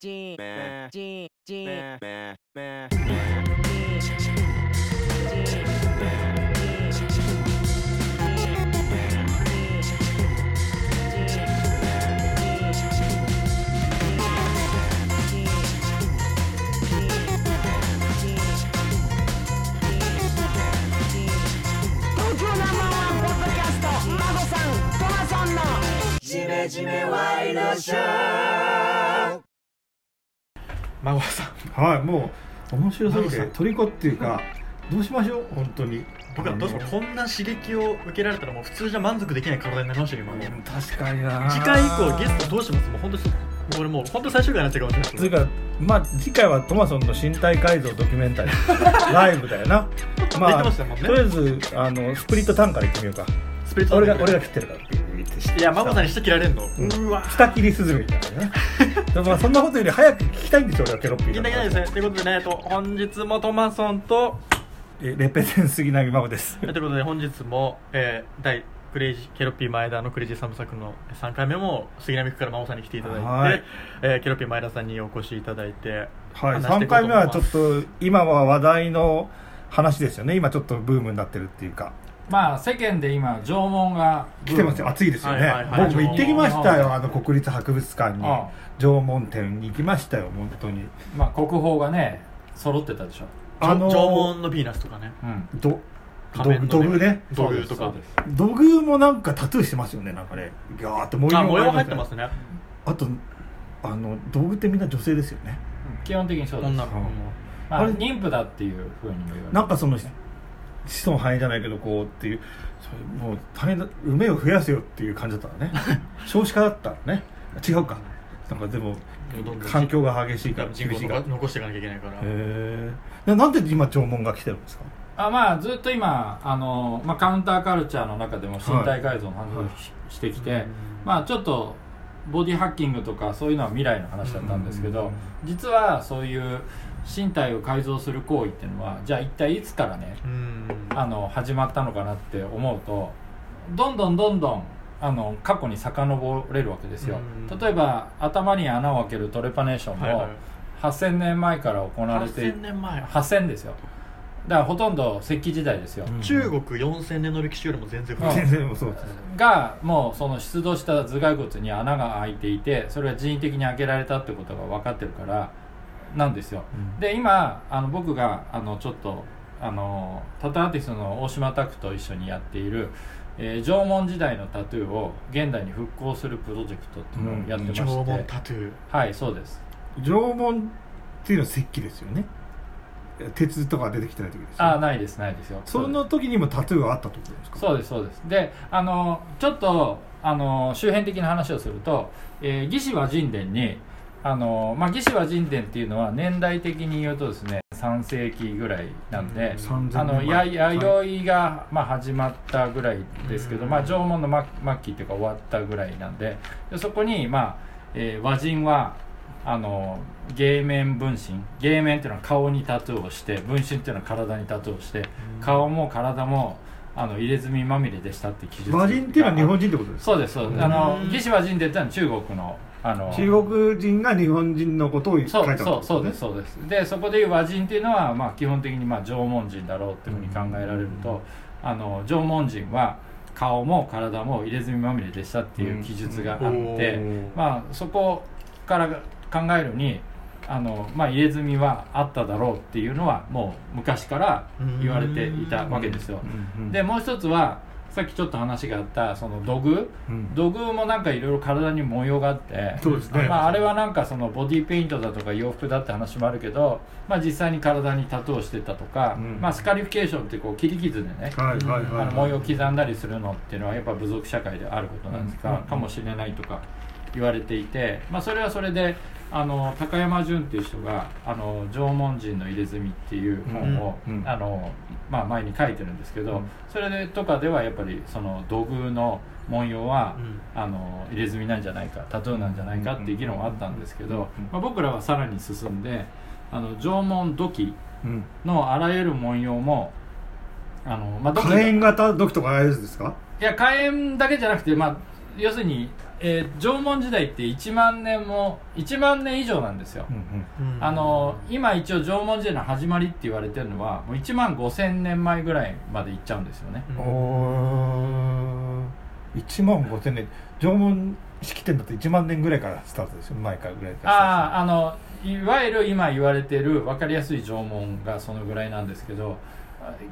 東京ナンバーワンポッドキャストマゴさんトマソンのジメジメワイドショー孫さん。はいもう面白すぎて虜っていうかどうしましょう？本当に。僕はどうしよう？こんな刺激を受けられたらもう普通じゃ満足できない体になりましたよ今。もううん確かにな。次回以降ゲストどうしますもう本当にこれもう本当最終回になっちゃうかもしれない。つうかまあ次回はトマソンの身体改造ドキュメンタリー。ライブだよな。まあね。とりあえずあのスプリットターンからいってみようか。スピリット俺が俺が切ってるからいや孫さんにして切られんの？うわ下切りスズメみたいなね。そんなことより早く聞きたいんですよ俺はテロッピーいけないいけないですねということでねえっと本日もトマソンとえレペゼン杉並真帆です。ということで本日も、えー、第クレイジーケロッピー前田のクレイジーサム作の3回目も杉並区から真央さんに来ていただいて、はい。えーケロッピー前田さんにお越しいただいてはい話していこうと3回目はちょっと今は話題の話ですよね。今ちょっとブームになってるっていうかまあ世間で今縄文が来てますよ。暑いですよね、はいはいはい。僕行ってきましたよああの国立博物館に。縄文展に行きましたよ本当に。まあ国宝がね揃ってたでしょ、あのー縄文のヴィーナスとかね。うん、ど土偶ね。土偶とか。土偶もなんかタトゥーしてますよねなんかね。ガーッと模様あ模様が入ってますね。あとあの道具ってみんな女性ですよね。うん。基本的にそうです。女の子もまあ、あれ妊婦だっていうふうにも言われてなんかその子孫繁栄じゃないけどこうっていうそれもう種だ梅を増やせよっていう感じだったらね。少子化だったらね。違うか。なんかでも環境が激しいから人口厳しいから。残していかなきゃいけないから。えなんで今縄文が来てるんですか？あまあずっと今あの、まあ、カウンターカルチャーの中でも身体改造の話をし,、してきて、まあちょっとボディハッキングとかそういうのは未来の話だったんですけど、実はそういう身体を改造する行為っていうのはじゃあ一体いつからねうん。あの始まったのかなって思うとどんどんどんどんあの過去に遡れるわけですよ、うん。例えば頭に穴を開けるトレパネーションもはいはい。8000年前から行われて8000年前。8000ですよ。だからほとんど石器時代ですよ、中国4000年の歴史よりも全然古い。うん全然そうですがもうその出土した頭蓋骨に穴が開いていてそれは人為的に開けられたってことが分かってるからなんですよ、うん。で今あの僕があのちょっとあのタトゥーアーティストの大島拓と一緒にやっている、えー縄文時代のタトゥーを現代に復興するプロジェクトっていうのをやってまして、縄文タトゥー。はいそうです。縄文っていうのは石器ですよね。鉄とか出てきてない時ですよああないですないですよ。その時にもタトゥーがあったってことですか？そうですそうです。であのちょっとあの周辺的な話をすると、えー、義士和人伝にあの、まあ、義士和人伝っていうのは年代的に言うとですね3世紀ぐらいなんで、3000あの年や前弥生が、まあ、始まったぐらいですけど、うん。まあ、縄文の末末期っていうか終わったぐらいなんででそこに、まあえー和人はあの芸面分身芸面っていうのは顔にタトゥーをして分身っていうのは体にタトゥーをして、顔も体もあの入れ墨まみれでしたって記述。和人っていうのは日本人ってことですか？そうですそうです。あの義士和人伝ってのは中国のあの中国人が日本人のことを書いたそうってことそうそうですそうです。でそこでいう和人っていうのは、まあ、基本的にまあ縄文人だろうっていうふうに考えられると、あの縄文人は顔も体も入れ墨まみれでしたっていう記述があって、うん。まあ、そこから考えるにあの、まあ、入れ墨はあっただろうっていうのはもう昔から言われていたわけですよ。うん。うん。でもう一つはさっきちょっと話があったその土偶？うん。土偶もなんかいろいろ体に模様があってそうですね。まあ、あれはなんかそのボディーペイントだとか洋服だって話もあるけど、まあ、実際に体にタトゥーをしてたとか、うん。まあ、スカリフィケーションってこう切り傷でね、模様を刻んだりするのっていうのはやっぱ部族社会であることなんですが、うん。かもしれないとか言われていて、まあ、それはそれであの高山純っていう人が「あの縄文人の入れ墨」っていう本を、うん。うん。あのまあ、前に書いてるんですけど、うん。それでとかではやっぱりその土偶の文様は、うん。あの入れ墨なんじゃないかタトゥーなんじゃないかっていう議論はあったんですけど、うん。まあ、僕らはさらに進んであの縄文土器うん。のあらゆる文様もあの、まあ、火炎型土器とかああいうですか？いや火炎だけじゃなくて、まあ、要するにえー縄文時代って1万年も1万年以上なんですよ、うんうん。うん。あの今一応縄文時代の始まりって言われてるのはもう1万5000年前ぐらいまで行っちゃうんですよね、うん。おー。1万5000年。縄文式典だと1万年ぐらいからスタートですよ。前からぐらいから。あああのいわゆる今言われてる分かりやすい縄文がそのぐらいなんですけどあ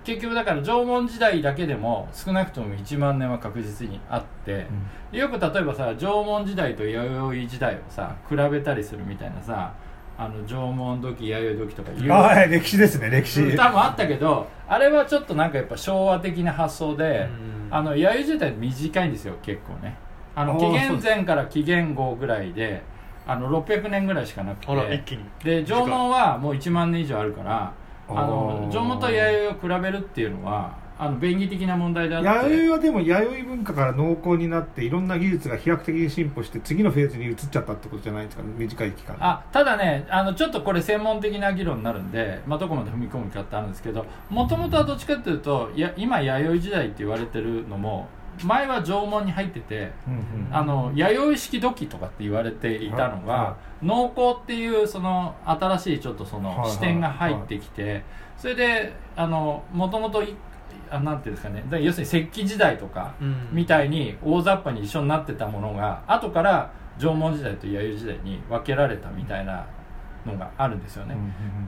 結局だから縄文時代だけでも少なくとも1万年は確実にあって、よく例えばさ縄文時代と弥生時代をさ比べたりするみたいなさあの縄文土器弥生土器とかいうい歴史ですね歴史。歌もあったけどあれはちょっとなんかやっぱ昭和的な発想で、うん。あの弥生時代短いんですよ結構ね。あの紀元前から紀元後ぐらいであの600年ぐらいしかなくて。で縄文はもう1万年以上あるからあのあー。縄文と弥生を比べるっていうのはあの便宜的な問題であって。弥生はでも弥生文化から農耕になっていろんな技術が飛躍的に進歩して次のフェーズに移っちゃったってことじゃないですか？短い期間。あただねあのちょっとこれ専門的な議論になるんで、まあ、どこまで踏み込むかってあるんですけどもともとはどっちかっていうといや今弥生時代って言われてるのも前は縄文に入っててうんうん。あの弥生式土器とかって言われていたのが、は農耕っていうその新しいちょっとその視点が入ってきて、それであのもともといあなんていうんですかね。要するに石器時代とかうん。みたいに大雑把に一緒になってたものが後から縄文時代と弥生時代に分けられたみたいなのがあるんですよね、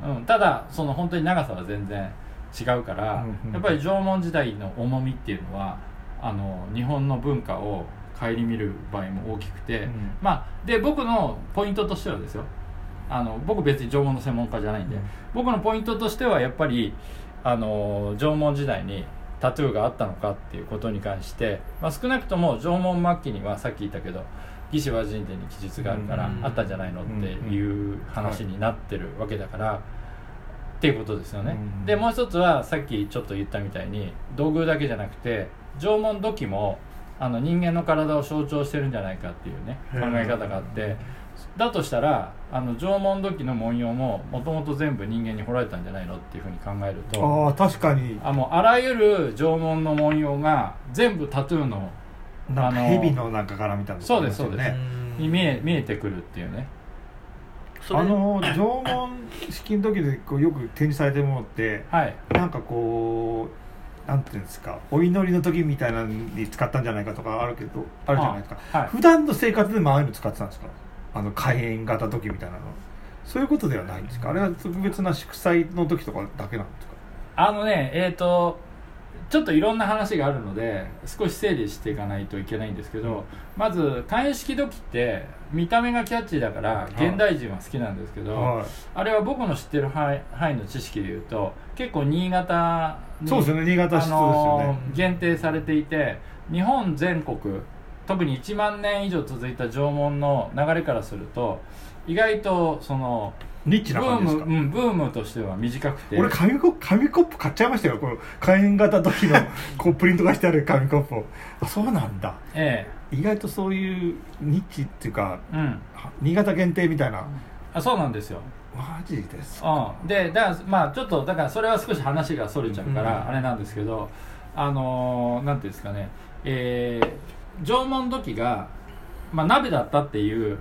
うんうん、ただその本当に長さは全然違うから、うんうん。やっぱり縄文時代の重みっていうのはあの日本の文化を顧みる場合も大きくて、うん。まあで僕のポイントとしてはですよ。あの僕別に縄文の専門家じゃないんで、うん。僕のポイントとしてはやっぱりあの縄文時代にタトゥーがあったのかっていうことに関して、まあ、少なくとも縄文末期にはさっき言ったけど魏志倭人伝に記述があるからうん。あったんじゃないのっていう話になってるわけだから、っていうことですよね、うん。でもう一つはさっきちょっと言ったみたいに道具だけじゃなくて縄文土器もあの人間の体を象徴してるんじゃないかっていうね考え方があってだとしたらあの縄文土器の文様ももともと全部人間に彫られたんじゃないのっていうふうに考えるとああ確かに。あもうあらゆる縄文の文様が全部タトゥーのなんかあの蛇のなんかから見たのそうですそうです。うんに見え見えてくるっていうね。あの縄文式の時でこうよく展示されてるものってはい。なんかこうなんていうんですかお祈りの時みたいなのに使ったんじゃないかとかあるけどあるじゃないですか、はい。普段の生活でもああいうの使ってたんですか？あの火炎型時みたいなの。そういうことではないんですか？あれは特別な祝祭の時とかだけなんですか？あのねえっ、とちょっといろんな話があるので少し整理していかないといけないんですけど、まず簡易式土器って見た目がキャッチーだからい。現代人は好きなんですけど、はい。あれは僕の知ってる範囲の知識でいうと結構新潟にそうですよね。新潟市ですよあね限定されていて日本全国特に1万年以上続いた縄文の流れからすると意外とそのニッチブーム、な感じですか？うん、ブームとしては短くて。俺紙コップ紙コップ買っちゃいましたよ。この火炎型時の こうプリントがしてある紙コップを。あそうなんだ。え意外とそういうニッチっていうかえうん。は新潟限定みたいな。あそうなんですよ。マジですうん、でだからまあちょっとだからそれは少し話がそれちゃうからうん。あれなんですけど、あのーなんていうんですかね。えー縄文土器が、まあ、鍋だったっていう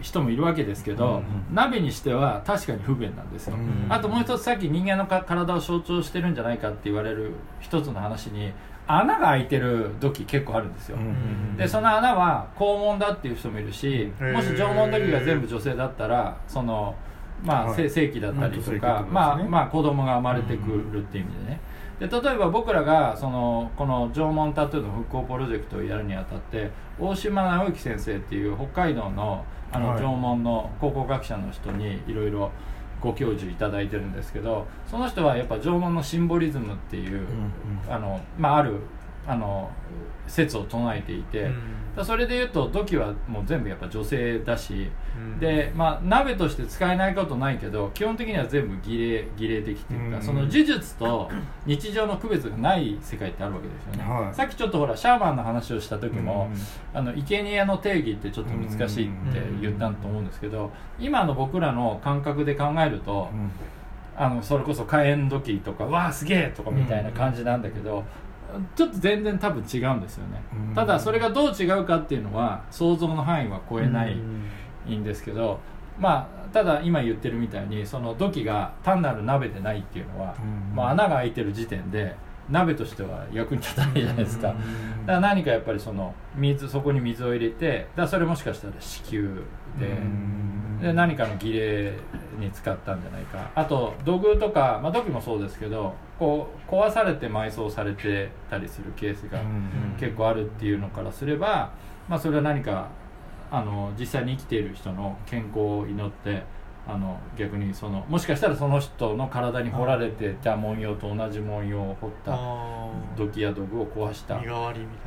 人もいるわけですけど、うんうん。鍋にしては確かに不便なんですよ、うんあともう一つさっき人間のか体を象徴してるんじゃないかって言われる一つの話に穴が開いてる土器結構あるんですよ、うんでその穴は肛門だっていう人もいるしうんもし縄文土器が全部女性だったらそのまあ、はい。性性器だったりとか、ね。まあまあ子供が生まれてくるっていう意味でね。で例えば僕らがそのこの縄文タトゥーの復興プロジェクトをやるにあたって大島直之先生っていう北海道のあのはい。縄文の考古学者の人にいろいろご教授いただいてるんですけどその人はやっぱ縄文のシンボリズムっていう、うん。あのまあ、あるあの説を唱えていて、だからそれで言うと土器はもう全部やっぱ女性だし、うん。で、まあ、鍋として使えないことないけど基本的には全部儀礼儀礼的っていうか、うん。その呪術と日常の区別がない世界ってあるわけですよね、はい。さっきちょっとほらシャーマンの話をした時も、うんあの生贄の定義ってちょっと難しいって言ったと思うんですけど、今の僕らの感覚で考えると、うん。あのそれこそ火炎土器とかわあすげえとかみたいな感じなんだけど、ちょっと全然多分違うんですよね。うん。ただそれがどう違うかっていうのは想像の範囲は超えないうん。んですけどまあただ今言ってるみたいにその土器が単なる鍋でないっていうのは、うん。まあ、穴が開いてる時点で鍋としては役に立たないじゃないですか、だから何かやっぱりその水そこに水を入れてだそれもしかしたら子宮で,、うん。で何かの儀礼に使ったんじゃないか。あと土偶とか、まあ、土器もそうですけどこう壊されて埋葬されてたりするケースがうん。結構あるっていうのからすれば、まあ、それは何かあの実際に生きている人の健康を祈ってあの逆にそのもしかしたらその人の体に彫られてた文様と同じ文様を彫ったあ土器や土具を壊した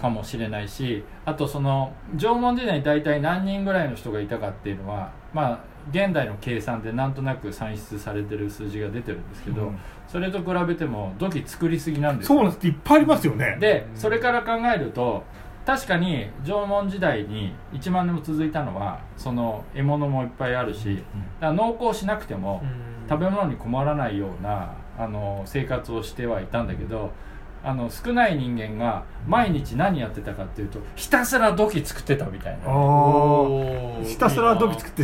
かもしれないしあとその縄文時代に大体何人ぐらいの人がいたかっていうのはまあ現代の計算でなんとなく算出されてる数字が出てるんですけど、うん。それと比べても土器作りすぎなんですよ。そうなんです。いっぱいありますよね。でそれから考えると確かに縄文時代に1万年も続いたのはその獲物もいっぱいあるしだから農耕しなくてもうん。食べ物に困らないようなあの生活をしてはいたんだけどあの少ない人間が毎日何やってたかっていうとひたすら土器作ってたみたいな。ひたすら土器作って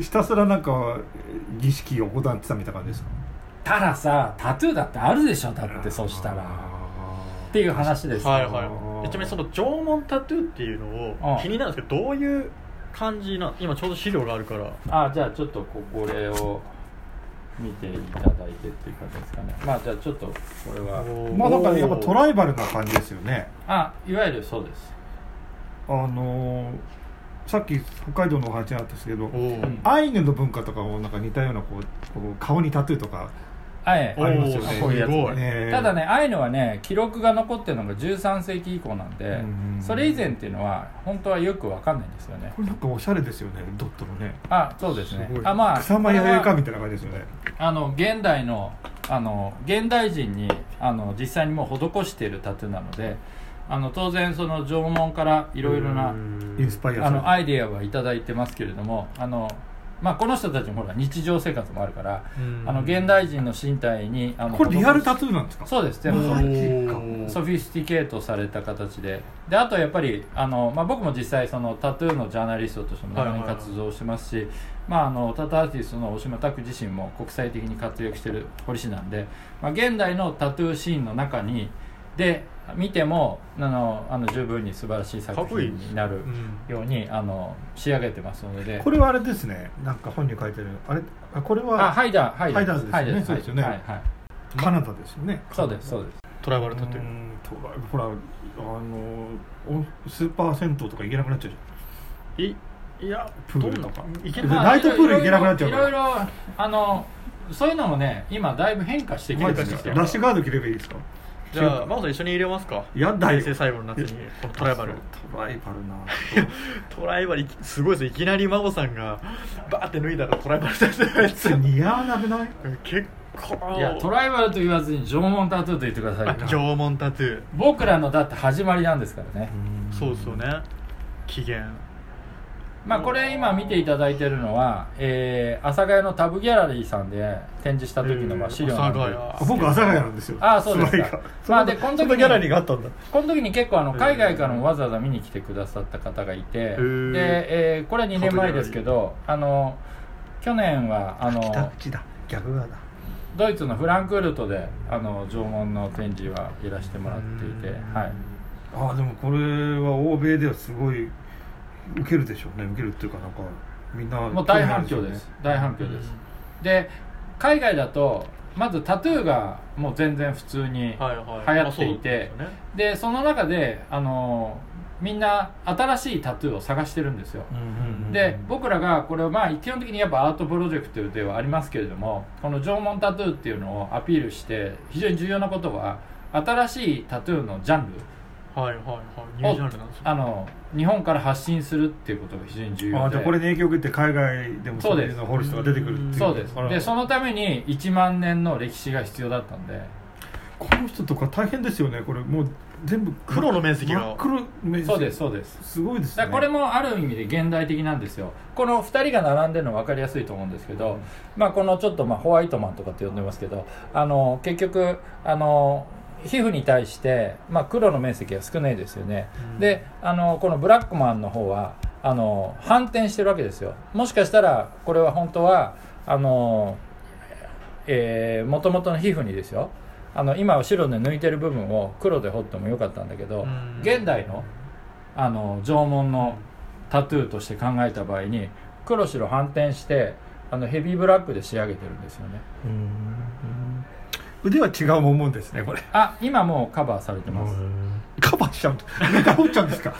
ひたすらなんか儀式を行ってたみたいな感じですか？たださタトゥーだってあるでしょだってそしたら。っていう話ですはいはいちなみにその縄文タトゥーっていうのをうん気になるんですけどどういう感じな今ちょうど資料があるから。あじゃあちょっとここれを見ていただいてっていう感じですかね。まあじゃあちょっとこれは。まあなんかやっぱトライバルな感じですよね。あいわゆるそうです。あのーさっき北海道のお話にあったんですけどアイヌの文化とかもなんか似たようなこうこう顔にタトゥーとかあえありますよね。こういうやつね。ただねアイヌはね記録が残ってるのが13世紀以降なんでうんそれ以前っていうのは本当はよくわかんないんですよね。これなんかおしゃれですよねドットのね。あそうですね。あまあ草間彌生かみたいな感じですよね。あの現代のあの現代人にあの実際にもう施しているタトゥーなのであの当然その縄文からいろいろなあのアイデアはいただいてますけれどもあの、まあ、この人たちもほら日常生活もあるからうん。あの現代人の身体にあのこれリアルタトゥーなんですか？そうです。全部ソフィスティケートされた形で。であとやっぱりあの、まあ、僕も実際そのタトゥーのジャーナリストとしても長年活動してますし、まあ、あのタトゥーアーティストの大島托自身も国際的に活躍してる彫師なんで、まあ、現代のタトゥーシーンの中にで見てもあのあの十分に素晴らしい作品になるうんようにあの仕上げてますので。これはあれですね。なんか本に書いてる。あれ？あこれあはハイダーハイダー。ハイダーズですよね。ハイダーそうですよね。はいはい。カナダですよね。そうですそうです。トライバルタトゥーうんトライほらあのおスーパー銭湯とか行けなくなっちゃうじいいやプールとか。どんないけでない。ナイトプール行けなくなっちゃうから。いろいろあのそういうのもね今だいぶ変化してきてるんですよ。ラッシュガード着ればいいですか？じゃあ真帆さん一緒に入れますか？やだよ。平成最後の夏にこのトライバル。トライバルな。トライバルすごいですよいきなり真帆さんがバーって脱いだらトライバルタトゥーのやつ似合わなくない？結構。いやトライバルと言わずに縄文タトゥーと言ってくださいよ。縄文タトゥー。僕らのだって始まりなんですからね。そうですよね。起源まあこれ今見ていただいてるのは、えー、阿佐ヶ谷のタブギャラリーさんで展示した時のまあ資料なんで阿佐ヶ谷。僕阿佐ヶ谷なんですよ。あそうですか。つまあでこの時にそギャラリーがあったんだ。この時に結構あの海外からもわざわざ見に来てくださった方がいてで、ー。えーこれ2年前ですけどあの去年はあ北の口だ。逆側だ。ドイツのフランクフルトであの縄文の展示はやらせてもらっていて、うん。はい、ああでもこれは欧米ではすごい受けるでしょうね。受けるっていうかなんかみんなもう大反響です。大反響です、で海外だとまずタトゥーがもう全然普通に流行っていてまあそうでその中であのみんな新しいタトゥーを探してるんですよ。で僕らがこれをまあ基本的にやっぱアートプロジェクトではありますけれどもこの縄文タトゥーっていうのをアピールして非常に重要なことは新しいタトゥーのジャンルはいはいはい。ニュージャンルなんですよあの日本から発信するっていうことが非常に重要で。あじゃあこれに影響を受けて海外でもそういうのを掘る人が出てくるっていう。そうです。でそのために1万年の歴史が必要だったんで。この人とか大変ですよね。これもう全部黒の面積が。黒面積。そうですそうです。すごいですね。これもある意味で現代的なんですよ。この2人が並んでるの分かりやすいと思うんですけど、まあ、このちょっとまあホワイトマンとかって呼んでますけどあの結局あの皮膚に対して、まあ、黒の面積が少ないですよね、うん。であのこのブラックマンの方はあの反転してるわけですよ。もしかしたらこれは本当はあのえー、元々の皮膚にですよ。あの今は白で抜いてる部分を黒で彫ってもよかったんだけど、うん。現代のあの縄文のタトゥーとして考えた場合に黒白反転してあのヘビーブラックで仕上げてるんですよね腕は違うもんですねこれ。あ今もうカバーされてます。カバーしちゃうんだ。上から彫っちゃうんですか？や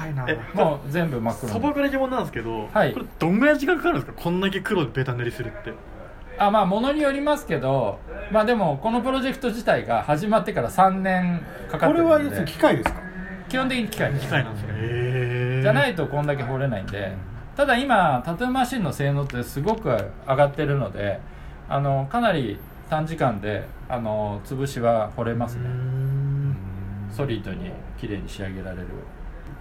ばいな。えもう全部真っ黒素に朴な疑問なんですけど、はい。これどんぐらい時間かかるんですか？こんだけ黒でベタ塗りするって。あまあものによりますけどまあでもこのプロジェクト自体が始まってから3年かかっこれはてるんで機械ですか？基本的に機械です。機械なんですねへえじゃないとこんだけ掘れないんで。ただ今タトゥーマシンの性能ってすごく上がってるのであのかなり短時間であの潰しは掘れますね。ソリッドに綺麗に仕上げられる。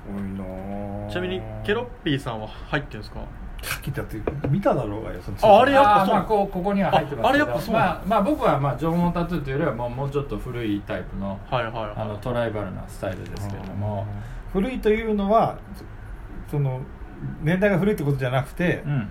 多いなちなみにケロッピーさんは入ってるんですか？さっきだって見ただろうがよそのああれやっぱそうまあこうここには入ってますけど。ああれやっぱそうまあ、まあ僕はまあ縄文タトゥーというよりはもうもうちょっと古いタイプのはいはいはい。あのトライバルなスタイルですけれども、古いというのはその年代が古いってことじゃなくてう、ん、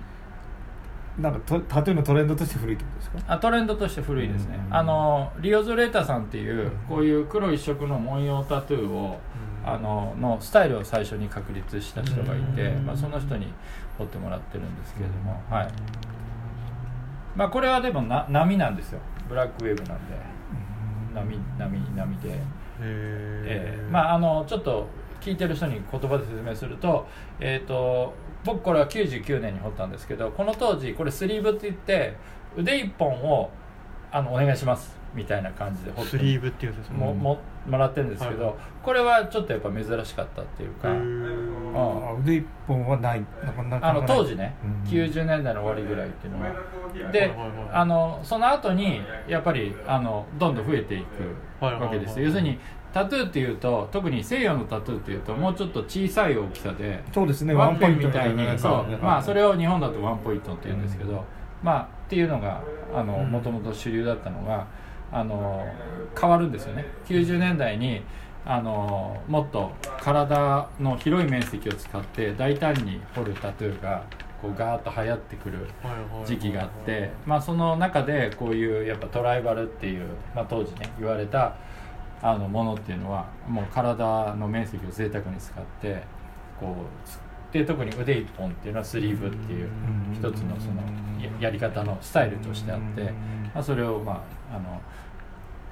なんかトタトゥーのトレンドとして古いってことですか？あトレンドとして古いですね、うん。あのリオズレータさんっていうこういう黒一色の文様タトゥーをあののスタイルを最初に確立した人がいて、うん。まあ、その人に彫ってもらってるんですけれども、はい。まあ、これはでもな波なんですよ。ブラックウェーブなんで。波波波で、えへー。まああのちょっと聞いてる人に言葉で説明すると,、えー、と僕これは99年に彫ったんですけどこの当時これスリーブって言って腕一本をあのお願いしますみたいな感じで彫ってスリーブっていうんですねもももらってるんですけど、はいこれはちょっとやっぱ珍しかったっていうか、うん。あ腕一本はない。なかなかあの当時ね、うん。90年代の終わりぐらいっていうのは。で、あのその後にやっぱりあのどんどん増えていくはいはいはいわけですよ、要するにタトゥーっていうと特に西洋のタトゥーっていうともうちょっと小さい大きさでそうですねワンポイントみたいにそう、まあそれをを日本だとワンポイントって言うんですけど、まあっていうのがあのもともと主流だったのがあの変わるんですよね。90年代にあのもっと体の広い面積を使って大胆に彫るタトゥーがこうガーッと流行ってくる時期があって、まあ、その中でこういうやっぱトライバルっていう、まあ、当時ね言われたあのものっていうのはもう体の面積を贅沢に使ってこうで特に腕一本っていうのはスリーブっていううん一つのそのややり方のスタイルとしてあって、まあ、それをまああの、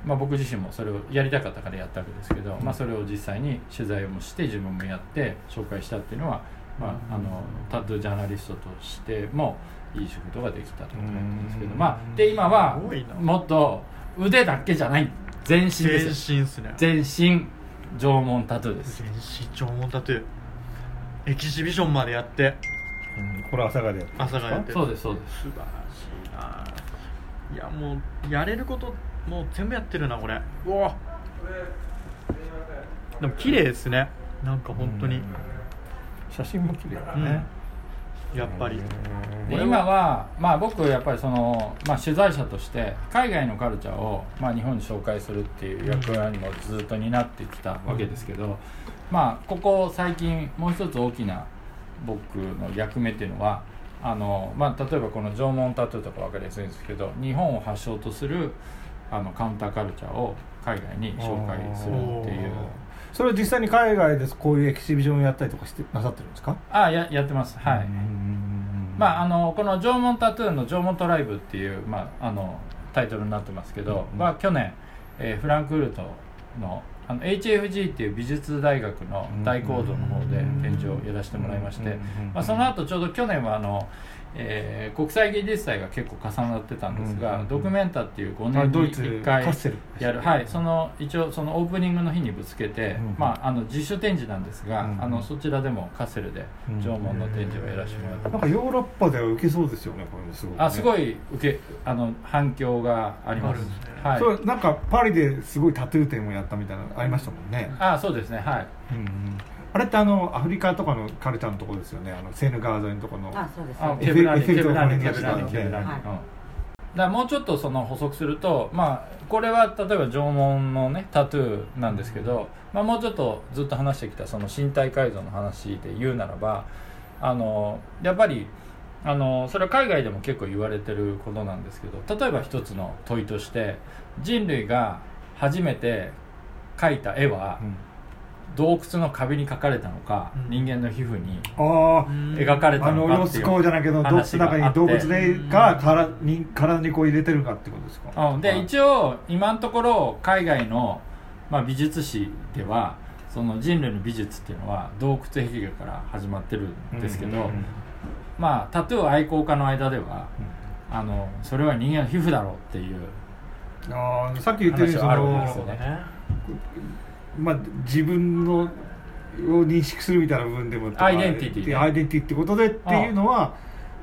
まあ、僕自身もそれをやりたかったからやったわけですけど、まあ、それを実際に取材もして自分もやって紹介したっていうのは、まあ、あのタトゥージャーナリストとしてもいい仕事ができたということなんですけど、うん。まあ、で今はもっと腕だけじゃない全身です身っすね。全身縄文タトゥーです。全身縄文タトゥー。エキシビションまでやって。これ朝霞で。やってるんですか朝がやってる。そうですそうです。素晴らしいな。いやもうやれることもう全部やってるなこれ。うわ。でも綺麗ですね。なんか本当に。うん。写真も綺麗だうん。ねやっぱり。で今は、まあ、僕やっぱりその、まあ、取材者として海外のカルチャーを、まあ、日本に紹介するっていう役割もずっと担ってきたわけですけど、まあ、ここ最近もう一つ大きな僕の役目っていうのはあの、まあ、例えばこの縄文タトゥーとか分かりやすいんですけど日本を発祥とするあのカウンターカルチャーを海外に紹介するっていうそれを実際に海外でこういうエキシビジョンをやったりとかしてなさってるんですか？あややってます。はい、まあ、あのこの縄文タトゥーの縄文トライブっていう、まあ、あのタイトルになってますけど、うんまあ、去年、えーフランクフルトのあの HFG っていう美術大学の大講堂の方で展示をやらせてもらいまして、まあ、その後ちょうど去年はあの、えー国際芸術祭が結構重なってたんですが、うんドキュメンタっていう5年にあドイツ1回やる、はい、その一応そのオープニングの日にぶつけて、うんまあ、あの自主展示なんですが、うんあのそちらでもカッセルで縄文の展示をやらせてもらってなんかヨーロッパでは受けそうですよねこれすごく、ね、あすごい受けあの反響があります。ね。はい。そうなんかパリですごいタトゥー展をやったみたいなのありましたもんね、あそうですね。はい。うんうん、あれってあのアフリカとかのカルチャーのところですよね。あのセーヌ川沿いのところの。あそうです。あそうですエフェケブラニエフェルトケブラニのケブラニ話ケブラニはい。うん。からもうちょっとその補足するとまあこれは例えば縄文のねタトゥーなんですけど、まあ、もうちょっとずっと話してきたその身体改造の話で言うならばあのやっぱりあのそれは海外でも結構言われてることなんですけど例えば一つの問いとして人類が初めて描いた絵は洞窟の壁に描かれたのか、うん。人間の皮膚にああ描かれたあのかっていうコーじゃないけど洞窟の中に動物でが体に体にこう入れてるかってことですか？うん、で、はい。一応今のところ海外の、まあ、美術史ではその人類の美術っていうのは洞窟壁画から始まってるんですけど、うんうんうんまあタトゥー愛好家の間では、あのそれは人間の皮膚だろうっていうあーさっき言ったようにそ話はあるんのですよねまあ、自分のを認識するみたいな部分でもアイデンティティね。アイデンティティってことでっていうのは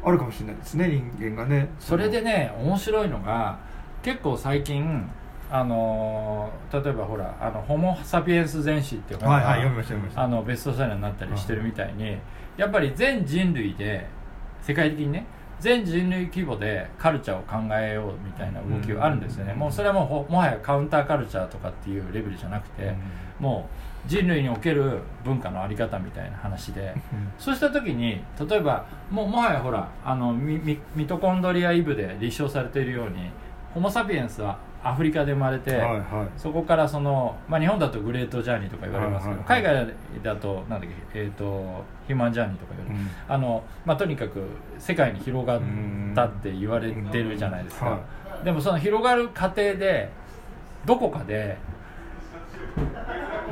あるかもしれないですね人間がね。それでね面白いのが結構最近あのー例えばほら「あのホモ・サピエンス全史」っていう本が、はいはい読みました読みました。あのベストセラーになったりしてるみたいに、やっぱり全人類で世界的にね全人類規模でカルチャーを考えようみたいな動きがあるんですよね、うんもうそれはもうほもはやカウンターカルチャーとかっていうレベルじゃなくて、もう人類における文化のあり方みたいな話で、そうした時に例えばもうもはやほらあのミミミトコンドリアイブで立証されているようにホモ・サピエンスはアフリカで生まれて、はいはい。そこからその、まあ、日本だとグレートジャーニーとか言われますけど、はいはい海外だとなんだっけ、えー、とヒューマンジャーニーとか言われる、うん。あのまあ、とにかく世界に広がったって言われてるじゃないですか、はでもその広がる過程でどこかで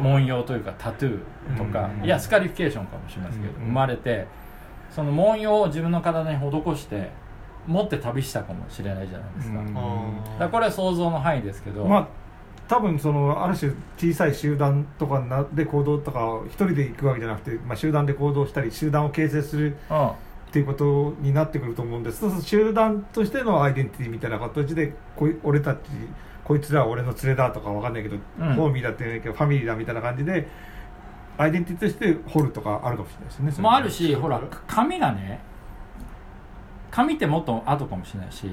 文様というかタトゥーとか、うんいやスカリフィケーションかもしれないですけど、うん生まれてその文様を自分の体に施して持って旅したかもしれないじゃないですか,、うん。だこれは想像の範囲ですけど、まあ多分そのある種小さい集団とかなで行動とかを一人で行くわけじゃなくて、まあ、集団で行動したり集団を形成するうんっていうことになってくると思うんです。そう集団としてのアイデンティティみたいな形でこい俺たちこいつらは俺の連れだとかわかんないけど、うん。ホーミーだって言うんだけどファミリーだみたいな感じでアイデンティティとして掘るとかあるかもしれないですねもあるしほら紙がね紙ってもっと後かもしれないし。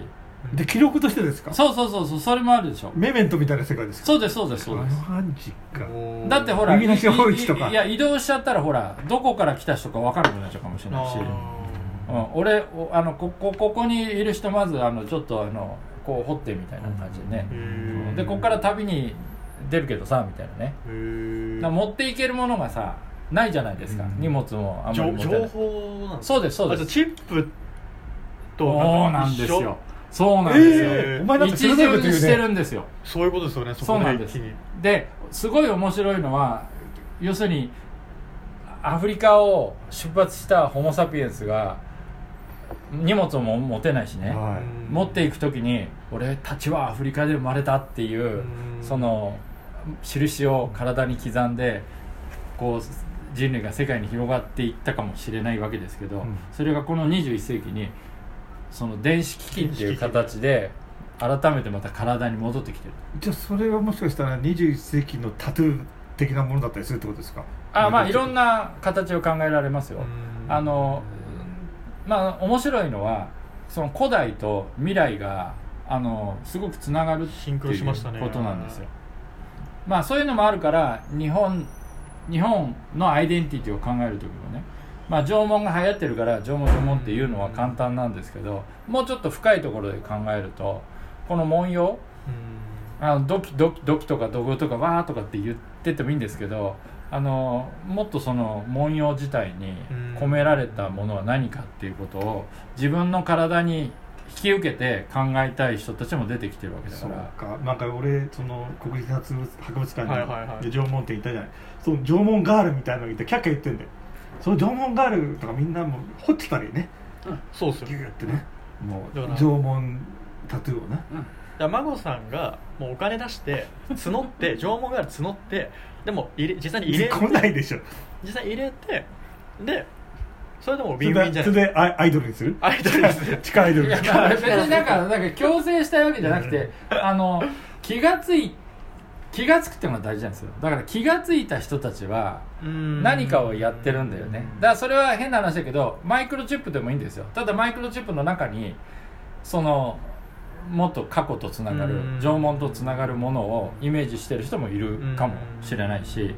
で記録としてですか？そうそうそうそうそれもあるでしょ。メメントみたいな世界ですか？そうですそうですそうです。マジか。だってほら右とか。いいいや移動しちゃったらほらどこから来た人か分からなくなっちゃうかもし。れないし、うん、俺おあのここここにいる人まずあのちょっとあのこう掘ってみたいな感じでね、うん。でここから旅に出るけどさみたいなね。持っていけるものがさないじゃないですか、うん。荷物もあんまり持てない。情報なんそうですそうです。チップとそうなんですよ。そうなんですよ、えー。お前一鋭いこと言うね。巡してるんですよそういうことですよねそうなんです。ですごい面白いのは要するにアフリカを出発したホモ・サピエンスが荷物も持てないしね、はい。持っていく時に俺たちはアフリカで生まれたっていううん。その印を体に刻んでこう人類が世界に広がっていったかもしれないわけですけど、ん。それがこの21世紀にその電子機器っていう形で改めてまた体に戻ってきてる。じゃあそれはもしかしたら21世紀のタトゥー的なものだったりするってことですか？あまあいろんな形を考えられますよ。うん。あのまあ面白いのはその古代と未来があのすごくつながるっていうことなんですよ。まあそういうのもあるから日本日本のアイデンティティを考える時もねまあ縄文が流行ってるから縄文縄文っていうのは簡単なんですけどもうちょっと深いところで考えるとこの文様あのドキドキドキとかドグとかわーとかって言っててもいいんですけどあのもっとその文様自体に込められたものは何かっていうことを自分の体に引き受けて考えたい人たちも出てきてるわけだそうか。らかなんか俺その国立博物館はいはいはい。で縄文って言ったじゃない。その縄文ガールみたいなの言ってキャッキャ言ってんだよ。その縄文ガールとかみんなもう掘ってたりね。そうですよ。ギューってね。もうだから縄文タトゥーをね。だから孫さんがもうお金出して募って縄文ガール募ってでも入れ実際に入れ来ないでしょ。実際に入れてでそれでもウンウィンじゃない。でそれでアイアイドルにす？るアイドルです。地下アイドルいや地まあ下別になんかなんか強制したいわけじゃなくてあの気がつい気がつくっていうのが大事なんですよ。だから気がついた人たちは何かをやってるんだよね。だからそれは変な話だけどマイクロチップでもいいんですよ。ただマイクロチップの中にそのもっと過去とつながるうん。縄文とつながるものをイメージしてる人もいるかもしれないし、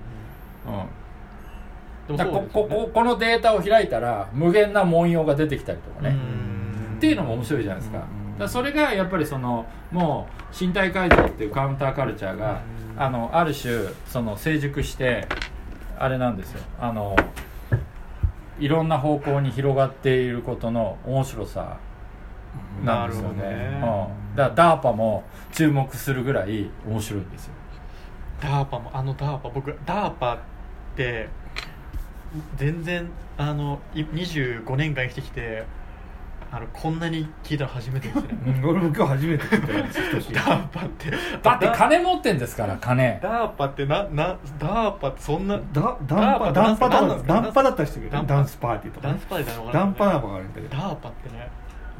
うん、だからここここのデータを開いたら無限な文様が出てきたりとかね、っていうのも面白いじゃないですか,、だそれがやっぱりそのもう身体改造っていうカウンターカルチャーが、あのある種その成熟してあれなんですよ。あのいろんな方向に広がっていることの面白さなんですよね。なるほどね。うん、だから DARPA も注目するぐらい面白いんですよ。ダーパもあのダーパ僕ダーパって全然あのい25年間生きてきてあのこんなに聞いたの初めてですね。うん俺も今日初めて聞いたんですダーパって。だってダ金持ってんですから金。ダーパってななダーパってそんなだダンパダンパダンパだったりしてるダンパダンスパーティーとか。ねダンスパーティーなのかダンパなのか分かるんだけどダーパってね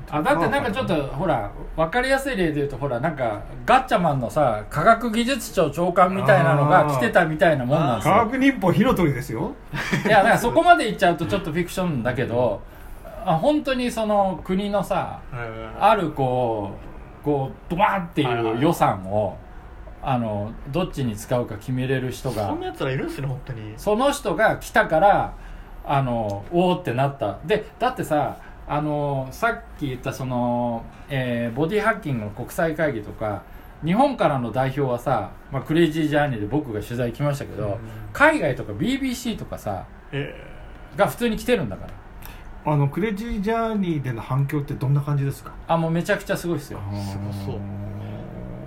あだってなんかちょっとほら分かりやすい例で言うとほらなんかガッチャマンのさ科学技術庁長官みたいなのが来てたみたいなもんなんです科よ学忍法火の鳥ですよ。いやだからそこまで言っちゃうとちょっとフィクションだけどあ本当にその国のさあるこうこうドバーンっていう予算をあのどっちに使うか決めれる人がそんなやつらいるんですね本当に。その人が来たからあのおおってなった。でだってさあのさっき言ったその、えーボディハッキングの国際会議とか日本からの代表はさ、まあ、クレイジージャーニーで僕が取材行きましたけど、海外とか BBC とかさえが普通に来てるんだから。あのクレイジージャーニーでの反響ってどんな感じですか？あもうめちゃくちゃすごいですよ。すごそう。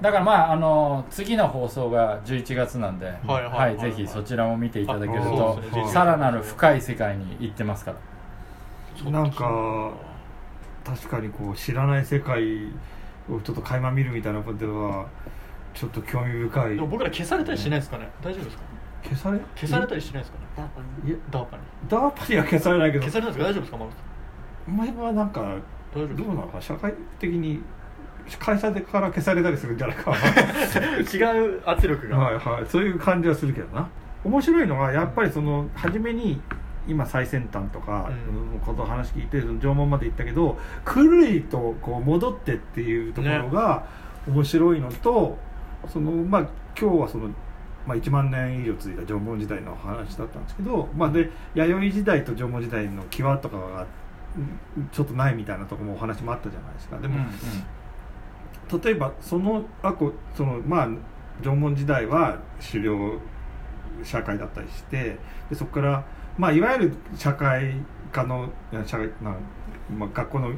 だからまああの次の放送が11月なんで、はいはいはいぜひそちらも見ていただけるあとさらなる深い世界に行ってますから。ーなんか確かにこう知らない世界をちょっと垣間見るみたいなことではちょっと興味深い。僕ら消されたりしないですかね？大丈夫ですか？消され？消されたりしないですかね？ダーパにいやダーパに。ダーパには消されないけど。消されないですか？大丈夫ですかマル前はなんか大丈夫どうなの？か社会的に会社でから消されたりするんじゃないか。な 違う圧力が。はいはい。そういう感じはするけどな。面白いのはやっぱりその初めに今最先端とかうん。のことを話聞いて縄文まで行ったけど狂いとこう戻ってっていうところが面白いのと、そのまあ今日はその、まあ、1万年以上続いた縄文時代の話だったんですけど、まあ、で弥生時代と縄文時代の際とかがうんちょっとないみたいなところもお話もあったじゃないですか。でも、例えばそのあこそのまあ縄文時代は狩猟社会だったりしてでそこから、まあ、いわゆる社会科の社会な、まあ、学校の、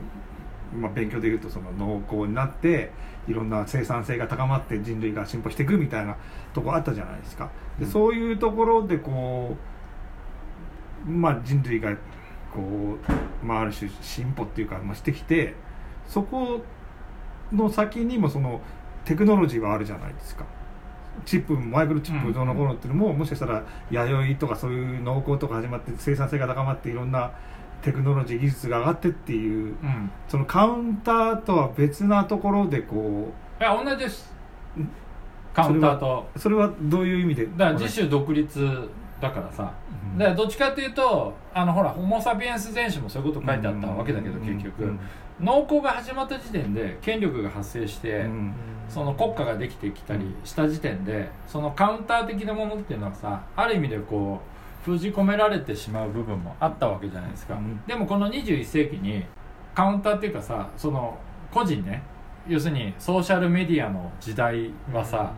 まあ、勉強でいうとその農耕になっていろんな生産性が高まって人類が進歩していくみたいなとこあったじゃないですか。でうんそういうところでこう、まあ、人類がこう、まあ、ある種進歩っていうか、まあ、してきてそこの先にもそのテクノロジーはあるじゃないですかチップマイクロチップどうのこうのっていうのも、もしかしたら弥生とかそういう農耕とか始まって生産性が高まっていろんなテクノロジー技術が上がってっていううん。うんそのカウンターとは別なところでこいや同じです。うん。カウンターと。うそれはどういう意味で？だから自主独立だからさ、うん。だからどっちかっていうとあのほらホモ・サピエンス全史もそういうこと書いてあったわけだけど、結局、うん農耕が始まった時点で権力が発生して、うん。その国家ができてきたりした時点でそのカウンター的なものっていうのはさある意味でこう封じ込められてしまう部分もあったわけじゃないですか、うん。でもこの21世紀にカウンターっていうかさその個人ね要するにソーシャルメディアの時代はさ、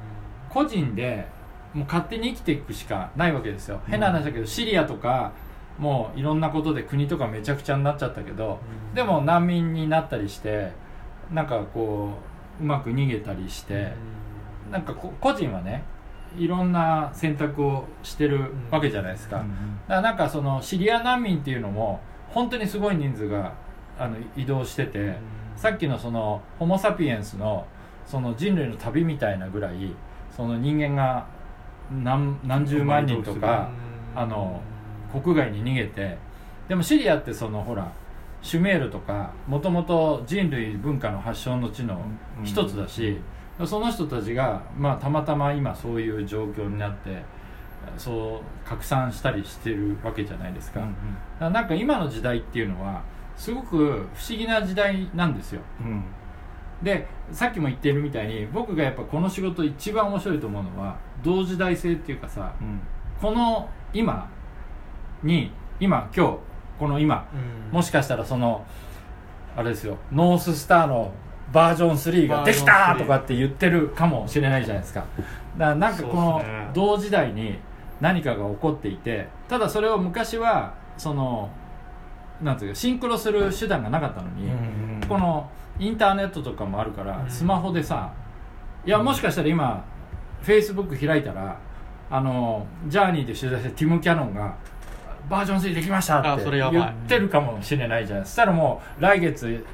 個人でもう勝手に生きていくしかないわけですよ。変な話だけどシリアとかもういろんなことで国とかめちゃくちゃになっちゃったけど、でも難民になったりしてなんかこううまく逃げたりして、なんかこ個人はねいろんな選択をしてるわけじゃないですか、だからなんかそのシリア難民っていうのも本当にすごい人数があの移動してて、さっきのそのホモ・サピエンスのその人類の旅みたいなぐらいその人間が何何十万人とかあの国外に逃げてでもシリアってそのほらシュメールとかもともと人類文化の発祥の地の一つだし、その人たちが、まあ、たまたま今そういう状況になってそう拡散したりしてるわけじゃないですか,、だからなんか今の時代っていうのはすごく不思議な時代なんですよ。うん。でさっきも言ってるみたいに僕がやっぱこの仕事一番面白いと思うのは同時代性っていうかさうん。この今に今今日この今うん。もしかしたらそのあれですよノーススターのバージョン3ができバージョン3たとかって言ってるかもしれないじゃないですか。だからなんかこの同時代に何かが起こっていてただそれを昔はそのなんていうかシンクロする手段がなかったのに、うんこのインターネットとかもあるから、うん。スマホでさいやもしかしたら今フェイスブック開いたらあのジャーニーで取材したティム・キャノンがバージョン3できましたあってそれやばい。言ってるかもしれないじゃん。そしたらもう来月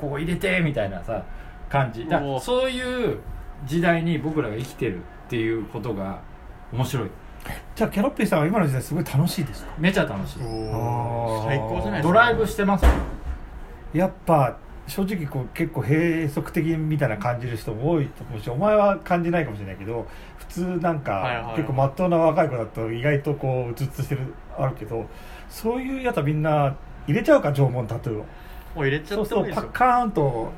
ここ入れてみたいなさ感じ。だそういう時代に僕らが生きてるっていうことが面白い。じゃあキャロッピーさんは今の時代すごい楽しいですか？めちゃ楽しい。最高じゃないですか。ドライブしてますやっぱ正直こう結構閉塞的みたいな感じる人も多いと思うしお前は感じないかもしれないけど普通なんか、結構まっとうな若い子だと意外とこううつうつしてるあるけどそういうやつはみんな入れちゃうか縄文タトゥーを。もう入れちゃってもいいですよ。そうパッカーンと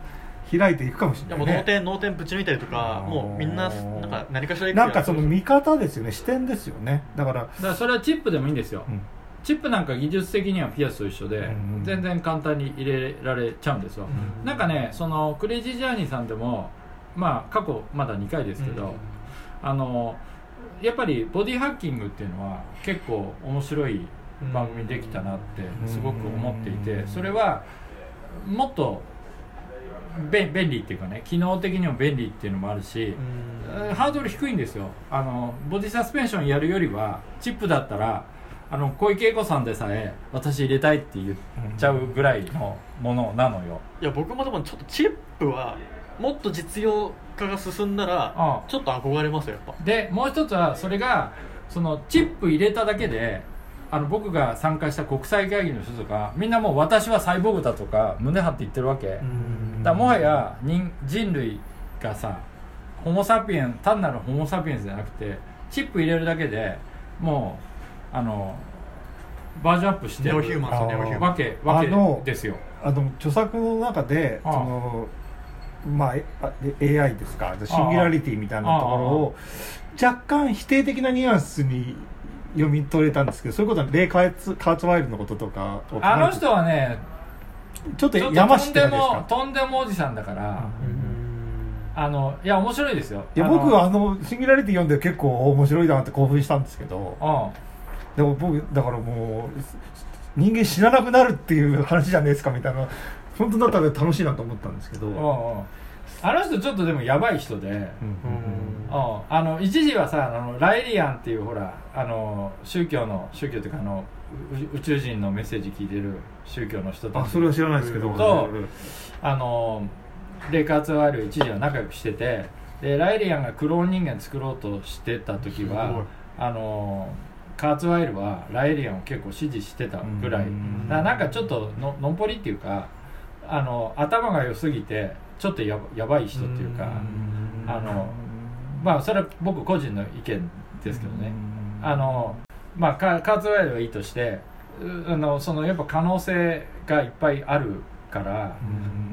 開いていくかもしれない、ね、でも脳天脳天ぶち抜いたりとかもうみんななんか何かしらなんかその見方ですよね視点ですよね。だから、だからそれはチップでもいいんですよ、うん。チップなんか技術的にはピアスと一緒で、うんうん。全然簡単に入れられちゃうんですよ、うんなんかねそのクレイジージャーニーさんでもまあ過去まだ2回ですけど、あのやっぱりボディハッキングっていうのは結構面白い番組できたなってすごく思っていてうんそれはもっとべ便利っていうかね機能的にも便利っていうのもあるし、えーハードル低いんですよ。あのボディサスペンションやるよりはチップだったらあの小池栄子さんでさえ私入れたいって言っちゃうぐらいのものなのよ、いや僕もでもちょっとチップはもっと実用化が進んだらあちょっと憧れますよやっぱ。でもう一つはそれがそのチップ入れただけであの僕が参加した国際会議の人とかみんなもう私はサイボーグだとか胸張って言ってるわけ、だもはや人人類がさホモ・サピエン単なるホモ・サピエンスじゃなくてチップ入れるだけでもうあのバージョンアップしてネオヒューマンとネオヒューマンわけわけですよ。あの著作の中でああ。そのまあ AI ですか？シンギュラリティみたいなところを若干否定的なニュアンスに読み取れたんですけどそういうことはレイ・カーツカーツワイルのこととかをあの人はねちょっと山とんでとんでもおじさんだから、あのいや面白いですよ。いや僕はあのシンギュラリティ読んで結構面白いなって興奮したんですけどうんでも僕だからもう人間死ななくなるっていう話じゃねえですか？みたいな本当だったら楽しいなと思ったんですけど、あの人ちょっとでもやばい人で、うん。うん。うん。あの一時はさあのライリアンっていうほらあの宗教の宗教っていうかあのう宇宙人のメッセージ聞いてる宗教の人たち。あそれは知らないですけど、とうんあのレイカーツワイル一時は仲良くしてて。でライリアンがクローン人間作ろうとしてた時はあのカーツワイルはライリアンを結構支持してたぐらい。うん。だからなんかちょっとののんぽりっていうかあの頭が良すぎてちょっとやばやばい人っていうかうん。あのまあそれは僕個人の意見ですけどね。あのまあカカーツワイルはいいとしてうあのそのやっぱ可能性がいっぱいあるからだか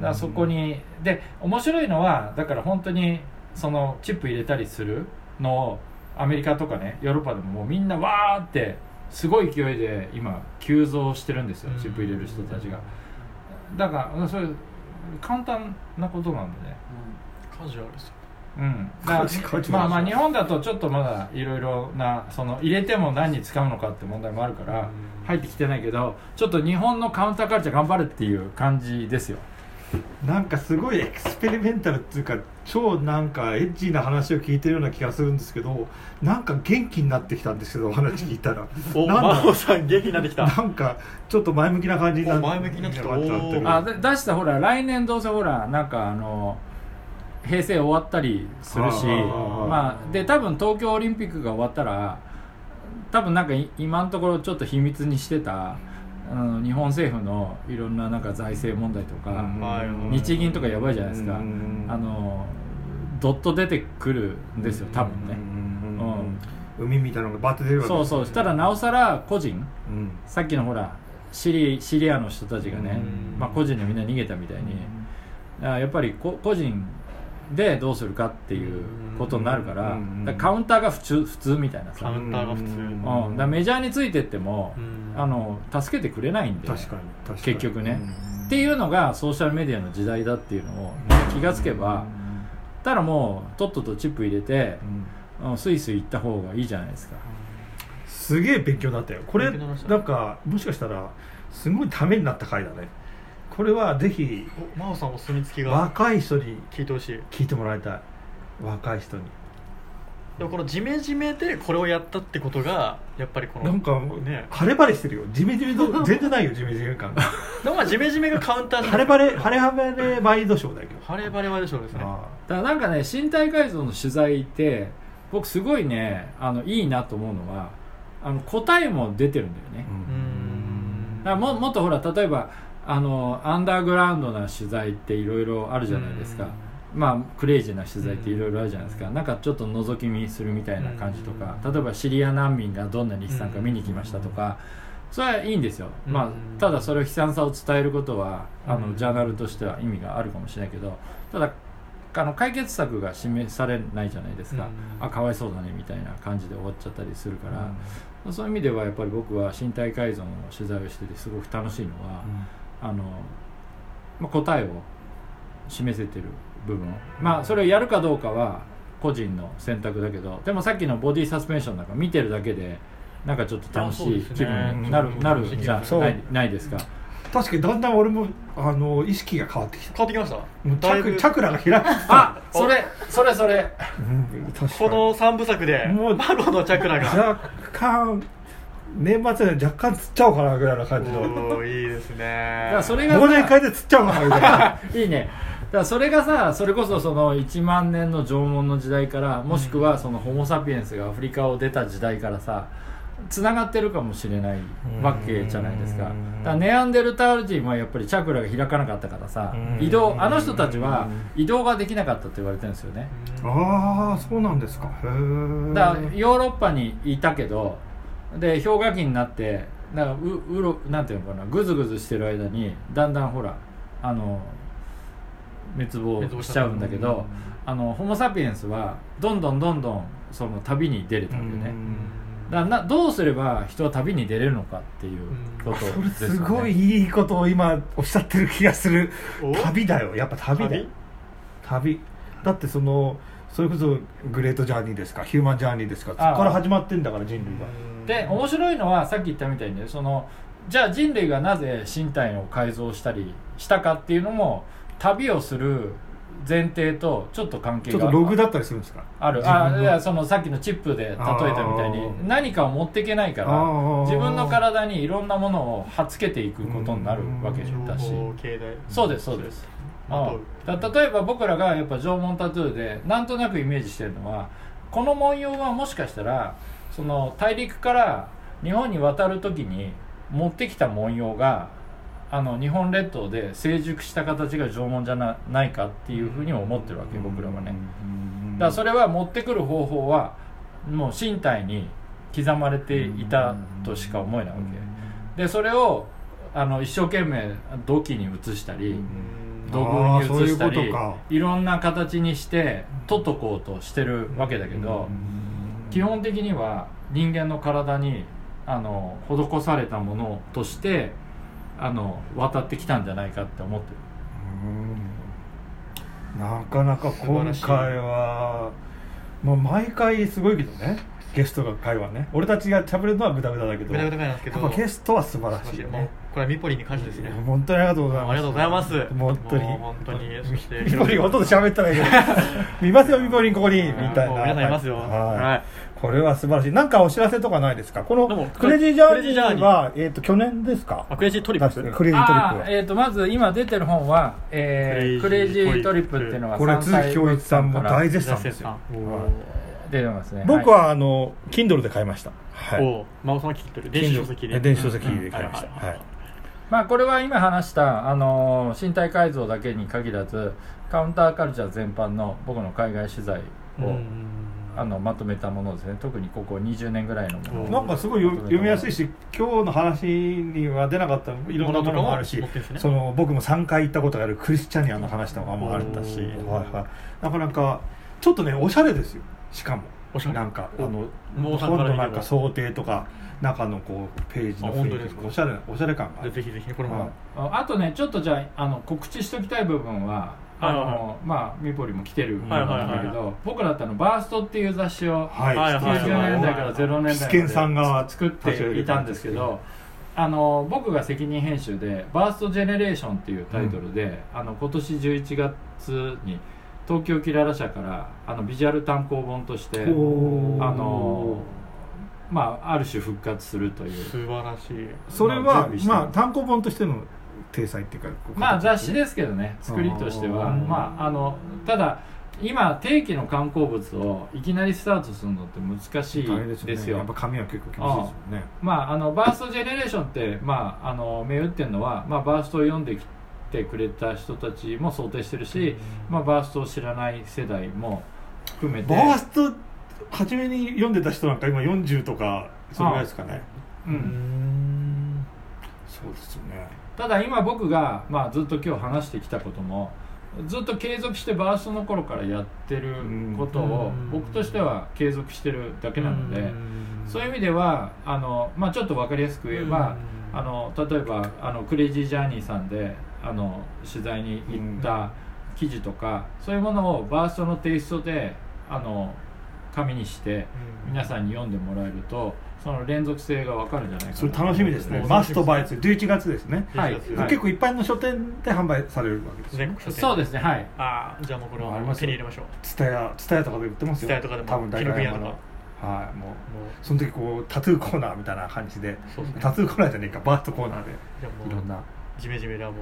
らそこにで面白いのはだから本当にそのチップ入れたりするのをアメリカとかねヨーロッパでももうみんなわーってすごい勢いで今急増してるんですよチップ入れる人たちがだからそれ簡単なことなんでね。カジュアルですようん、まあまあ日本だとちょっとまだいろいろなその入れても何に使うのかって問題もあるから入ってきてないけどちょっと日本のカウンターカルチャー頑張るっていう感じですよなんかすごいエクスペリメンタルっていうか超なんかエッジーな話を聞いてるような気がするんですけどなんか元気になってきたんですけどお話聞いたら。おなんだ真央さん元気になってきた。なんかちょっと前向きな感じになお前向きになってきた感じになってる。おあで出したほら来年どうせほらなんかあの平成終わったりするしまあで多分東京オリンピックが終わったら多分なんかい今のところちょっと秘密にしてたあの日本政府のいろんななんか財政問題とか、はい。日銀とかやばいじゃないですか、うん。あのどっと出てくるんですよ多分ね、うん。海みたいなのがバッて出るわけそうそう。したらなおさら個人うん。さっきのほらシリシリアの人たちがね、うん。まあ、個人でみんな逃げたみたいにあやっぱりこ個人でどうするかっていうことになるからカウンターが普通普通みたいなさ、カウンターが普通うんうん、だメジャーについてっても、うん。あの助けてくれないんで確かに確かに。結局ね。うん。っていうのがソーシャルメディアの時代だっていうのを気がつけばたらもうとっととチップ入れてスイスイ行った方がいいじゃないですか。すげえ勉強になったよ。これなんかもしかしたらすごいためになった回だねこれはぜひお真央さんお墨付きが若い人に聞いてほしい。聞いてもらいたい。若い人に。でもこのジメジメでこれをやったってことがやっぱりこのなんかね。晴れ晴れしてるよ。ジメジメと全然ないよジメジメ感が。でもまあジメジメがカウンター晴れ晴れ晴れ晴れワイドショーだけど。晴れ晴れはでしょうですね。あだからなんかね身体改造の取材って僕すごいねあのいいなと思うのはあの答えも出てるんだよね。ー、うーん。だからももっとほら例えばあのアンダーグラウンドな取材っていろいろあるじゃないですか、まあクレイジーな取材っていろいろあるじゃないですか、なんかちょっと覗き見するみたいな感じとか、例えばシリア難民がどんな日産か見に来ましたとか、それはいいんですよ、うん。まあ、ただそれを悲惨さを伝えることはあうん。のジャーナルとしては意味があるかもしれないけどただあの解決策が示されないじゃないですか、うん。あかわいそうだねみたいな感じで終わっちゃったりするから、そういう意味ではやっぱり僕は身体改造の取材をしててすごく楽しいのは、あの、まあ、答えを示せてる部分。まあそれをやるかどうかは個人の選択だけどでもさっきのボディサスペンションなんか見てるだけでなんかちょっと楽しい気分になる,、うんなる。じゃないないですか？確かにだんだん俺もあの意識が変わってきた。変わってきました？チャクチャクラが開く。あそれそれそれ。うんこの三部作でもうマロのチャクラが。若干年末で若干釣っちゃおうかなぐらいな感じの。おーいいですだかねらそれが忘年会で釣っちゃおうかなぐらいいいね。だからそれがさそれこそその1万年の縄文の時代からもしくはそのホモ・サピエンスがアフリカを出た時代からさつながってるかもしれないわけじゃないですか。だからネアンデルタール人はやっぱりチャクラが開かなかったからさうん。移動あの人たちは移動ができなかったと言われてるんですよね。ああそうなんですか。へえだからヨーロッパにいたけどで氷河期になってだからううろなんていうのかなグズグズしてる間にだんだんほらあの滅亡しちゃうんだけどあのホモ・サピエンスはどんどんどんどんその旅に出れたわけよねだなどうすれば人は旅に出れるのかっていうことそれですよね。すごいいいことを今おっしゃってる気がする。お？旅だよ。やっぱ旅だよ。旅？だってそのそれこそグレートジャーニーですか？ヒューマンジャーニーですか？そこから始まってんだから人類がで面白いのはさっき言ったみたいにねそのじゃあ人類がなぜ身体を改造したりしたかっていうのも旅をする前提とちょっと関係ちょっがとログだったりするんですか？ある。あいやそのさっきのチップで例えたみたいに何かを持っていけないから自分の体にいろんなものをはっつけていくことになるわけだし。そうですそうです。あうん。だ例えば僕らがやっぱ縄文タトゥーでなんとなくイメージしてるのはこの文様はもしかしたらその大陸から日本に渡る時に持ってきた文様があの日本列島で成熟した形が縄文じゃなないかっていうふうに思ってるわけ僕らはね。だからそれは持ってくる方法はもう身体に刻まれていたとしか思えないわけ。でそれをあの一生懸命土器に移したり土偶に移したりことか。いろんな形にして取っとこうとしてるわけだけど基本的には人間の体にあの施されたものとしてあの渡ってきたんじゃないかって思ってる。うん。なかなか今回はもう毎回すごいけどね。ゲストが会話ね。俺たちがしゃべるのはグダグダだけど。グダグダなんですけど。ゲストは素晴らしいよもうね。これはミポリンに感謝ですね。本当にありがとうございます。ありがとうございます。本当に。本当にそしてミポリン音で喋ったらいいけど。見ますよミポリンここに。みたいな。皆さんいますよ。はい。はいこれは素晴らしい。なんかお知らせとかないですか？このクレイジージャーニーは、えー、と去年ですか？あクレイジートリップ。クレイジートリップ。はあーえー、とまず今出てる本は「えー、クレイジートリップ」っていうのがこれ3歳鈴木恭一さんも大絶賛絶ですよ。賛出てますね。僕はあの Kindle で買いました。はい。お真央さんが聞いてる。電子書籍で。Kindle 電子書籍で買いました。はい。まあ、これは今話した、あのー身体改造だけに限らずカウンターカルチャー全般の僕の海外取材を、あのまとめたものですね。特にここ20年ぐらいのもの。をなんかすごいよ読みやすいし今日の話には出なかったいろんなものもあるしね。その僕も3回行ったことがあるクリスチャニアの話とかもあったし、はいはい、なかなかちょっとねおしゃれですよ。しかも。おしゃれ。なんかあのもう本のなんか想定とか中のこうページのあ本当ですか？おしゃれおしゃれ感があぜひぜひこれも、はいああとねちょっとじゃああの告知しときたい部分はあの、はいはい。はまあミポリも来てるんはいだはいはいけど僕らってあのバーストっていう雑誌をはい。はいはいはい。90年代から0年スケンさん代まがで作っていたんですけど。あの僕が責任編集で「バーストジェネレーション」っていうタイトルで、あの今年11月に東京キララ社からあのビジュアル単行本としてあのまあある種復活するという。素晴らしい。それはまあ単行本としての体裁っていうかまあ雑誌ですけどね作りとしては。うんまああのただ今定期の観光物をいきなりスタートするのって難しいですですよよね。やっぱ紙は結構厳しいですもんね。まああのバーストジェネレーションってまああの銘打ってるのは、まあ、バーストを読んできてくれた人たちも想定してるし、まあ、バーストを知らない世代も含めて。バースト初めに読んでた人なんか今40とかそれぐらいですかね。う、うんんそうですよね。ただ今僕が、まあ、ずっと今日話してきたこともずっと継続してバーストの頃からやってることをうん。僕としては継続してるだけなのでそういう意味ではあの、まあ、ちょっと分かりやすく言えばうん。あの例えばあのクレイジージャーニーさんであの取材に行った記事とかそういうものをバーストのテイストであの紙にして皆さんに読んでもらえるとその連続性が分かるんじゃないかな。それ楽しみですね。マストバイツ。11月ですね。はい。11月はい。結構いっぱいの書店で販売されるわけです全国書店そうですね。はい。ああじゃあもうこれは手に入れましょう。ツタヤツタヤとかで売ってますよ。ツタヤとかでも多分大紀ノ国屋山のはい。もうもう。その時こうタトゥーコーナーみたいな感じで。ね。タトゥーコーナーじゃねえか。バーストコーナーで。いろんな。ジメジメラボ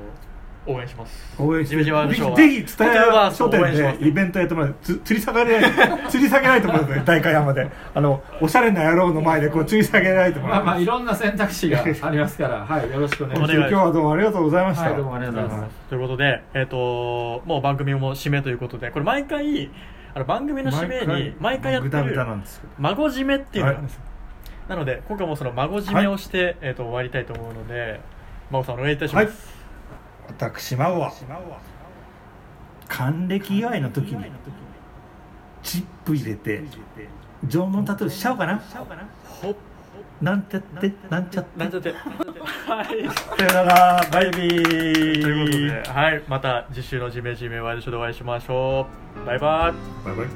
応援します。応援してぜひツタホテルバヤースト書店でイベントやってもらってつ 吊り下げられない吊り下げないと思う。んですね代官山で。あのおしゃれな野郎の前でこう吊り下げないと思いまあまあいろんな選択肢がありますから。はいよろしくお願いします。今日はどうもありがとうございました、はいどうもありがとうございます。ということで、えっともう番組も締めということでこれ毎回あの番組の締めに毎回やってる孫締めっていうのがあるんですよ、なので今回もその孫締めをして、えっと終わりたいと思うので孫さんお願いいたします、私孫は還暦祝いの時にチップ入れて縄文タトゥーしちゃおうかな。ほっなんてって？なんちゃって？なんちゃって。はい。さよなら。バイビー。ということで、はい、また次週のジメジメワイドショーでお会いしましょう。バイバイ。バイバイ